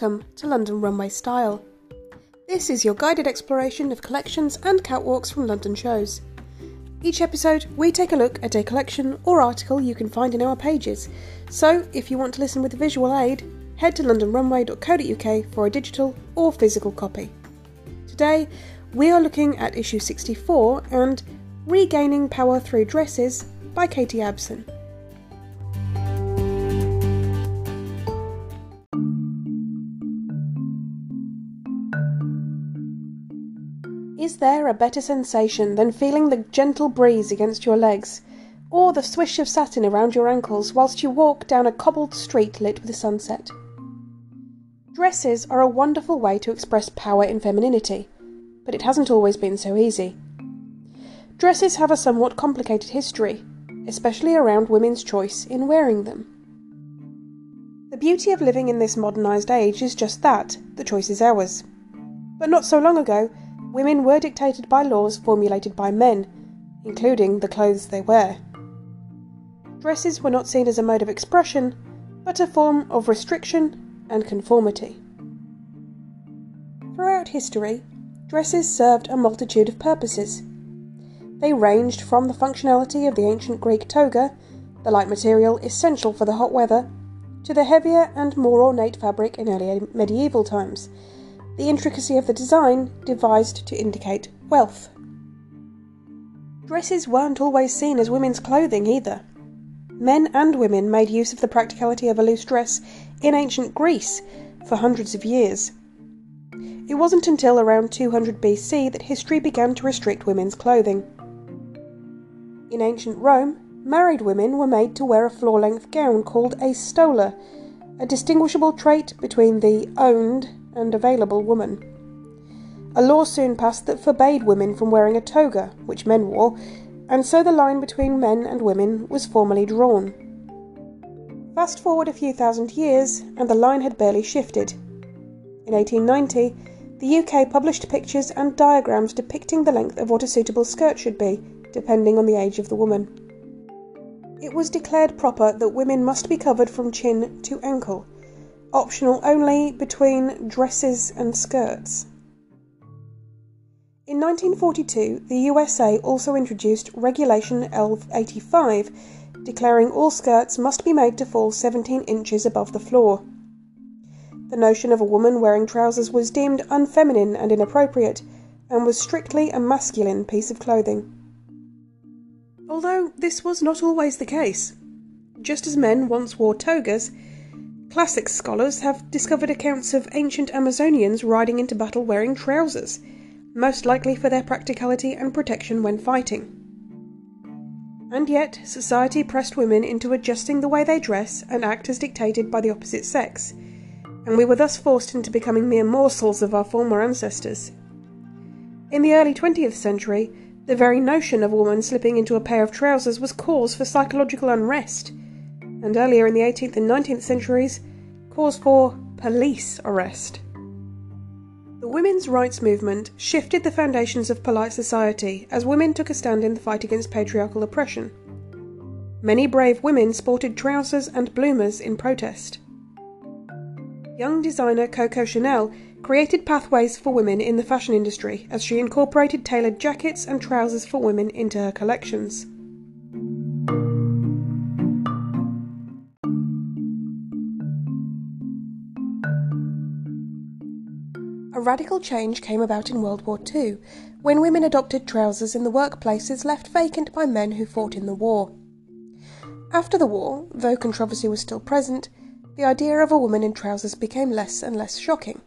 welcome to London Runway Style. This is your guided exploration of collections and catwalks from London shows. Each episode, we take a look at a collection or article you can find in our pages. So, if you want to listen with a visual aid, head to londonrunway.co.uk for a digital or physical copy. Today, we are looking at issue 64 and Regaining Power Through Dresses by Katie Abson. There a better sensation than feeling the gentle breeze against your legs, or the swish of satin around your ankles whilst you walk down a cobbled street lit with the sunset? Dresses are a wonderful way to express power in femininity, but it hasn't always been so easy. Dresses have a somewhat complicated history, especially around women's choice in wearing them. The beauty of living in this modernised age is just that the choice is ours. But not so long ago, women were dictated by laws formulated by men, including the clothes they wear. Dresses were not seen as a mode of expression, but a form of restriction and conformity. Throughout history, dresses served a multitude of purposes. They ranged from the functionality of the ancient Greek toga, the light material essential for the hot weather, to the heavier and more ornate fabric in early medieval times, the intricacy of the design devised to indicate wealth. Dresses weren't always seen as women's clothing either. Men and women made use of the practicality of a loose dress in ancient Greece for hundreds of years. It wasn't until around 200 BC that history began to restrict women's clothing. In ancient Rome, married women were made to wear a floor length gown called a stola, a distinguishable trait between the owned and available woman. A law soon passed that forbade women from wearing a toga, which men wore, and so the line between men and women was formally drawn. Fast forward a few thousand years, and the line had barely shifted. In 1890, the UK published pictures and diagrams depicting the length of what a suitable skirt should be depending on the age of the woman. It was declared proper that women must be covered from chin to ankle, optional only between dresses and skirts. In 1942, the USA also introduced Regulation L85, declaring all skirts must be made to fall 17 inches above the floor. The notion of a woman wearing trousers was deemed unfeminine and inappropriate, and was strictly a masculine piece of clothing although this was not always the case. Just as men once wore togas, classic scholars have discovered accounts of ancient Amazonians riding into battle wearing trousers, most likely for their practicality and protection when fighting. And yet, society pressed women into adjusting the way they dress and act as dictated by the opposite sex, and we were thus forced into becoming mere morsels of our former ancestors. In the early 20th century, the very notion of a woman slipping into a pair of trousers was cause for psychological unrest, and earlier in the 18th and 19th centuries, cause for police arrest. The women's rights movement shifted the foundations of polite society as women took a stand in the fight against patriarchal oppression. Many brave women sported trousers and bloomers in protest. Young designer Coco Chanel created pathways for women in the fashion industry as she incorporated tailored jackets and trousers for women into her collections. Radical change came about in World War II when women adopted trousers in the workplaces left vacant by men who fought in the war. After the war, though controversy was still present, the idea of a woman in trousers became less and less shocking.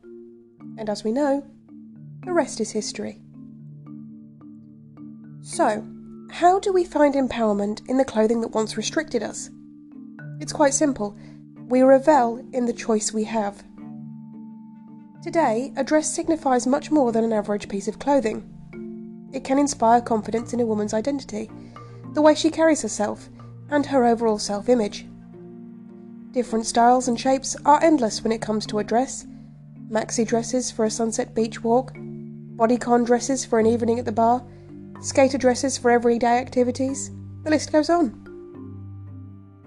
And as we know, the rest is history. So, how do we find empowerment in the clothing that once restricted us? It's quite simple. We revel in the choice we have. Today, a dress signifies much more than an average piece of clothing. It can inspire confidence in a woman's identity, the way she carries herself, and her overall self image. Different styles and shapes are endless when it comes to a dress, maxi dresses for a sunset beach walk, bodycon dresses for an evening at the bar, skater dresses for everyday activities. The list goes on.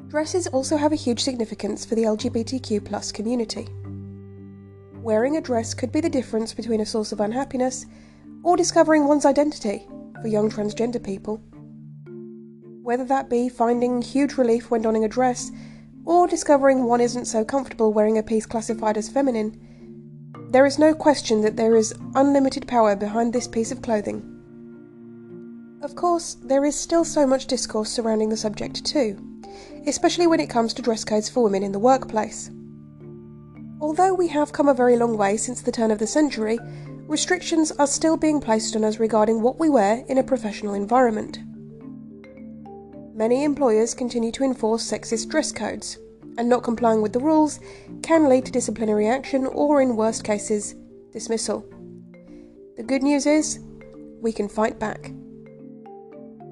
Dresses also have a huge significance for the LGBTQ community. Wearing a dress could be the difference between a source of unhappiness or discovering one's identity for young transgender people. Whether that be finding huge relief when donning a dress or discovering one isn't so comfortable wearing a piece classified as feminine, there is no question that there is unlimited power behind this piece of clothing. Of course, there is still so much discourse surrounding the subject too, especially when it comes to dress codes for women in the workplace. Although we have come a very long way since the turn of the century, restrictions are still being placed on us regarding what we wear in a professional environment. Many employers continue to enforce sexist dress codes, and not complying with the rules can lead to disciplinary action or, in worst cases, dismissal. The good news is, we can fight back.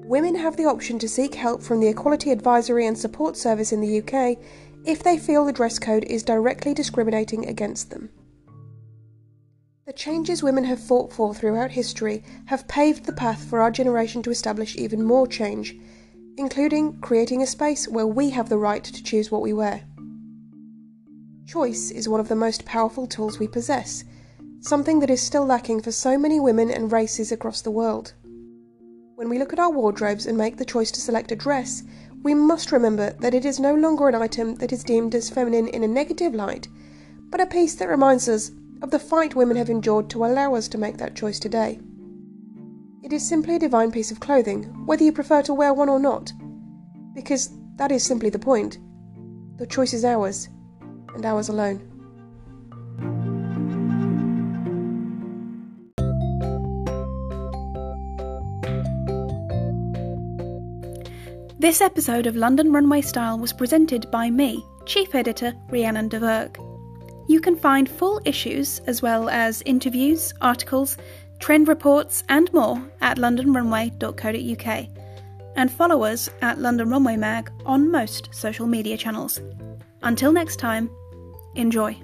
Women have the option to seek help from the Equality Advisory and Support Service in the UK if they feel the dress code is directly discriminating against them. The changes women have fought for throughout history have paved the path for our generation to establish even more change, including creating a space where we have the right to choose what we wear. Choice is one of the most powerful tools we possess, something that is still lacking for so many women and races across the world. When we look at our wardrobes and make the choice to select a dress, we must remember that it is no longer an item that is deemed as feminine in a negative light, but a piece that reminds us of the fight women have endured to allow us to make that choice today. It is simply a divine piece of clothing, whether you prefer to wear one or not, because that is simply the point. The choice is ours, and ours alone. This episode of London Runway Style was presented by me, Chief Editor Rhiannon de Verg. You can find full issues, as well as interviews, articles, trend reports, and more at londonrunway.co.uk. And follow us at London Runway Mag on most social media channels. Until next time, enjoy.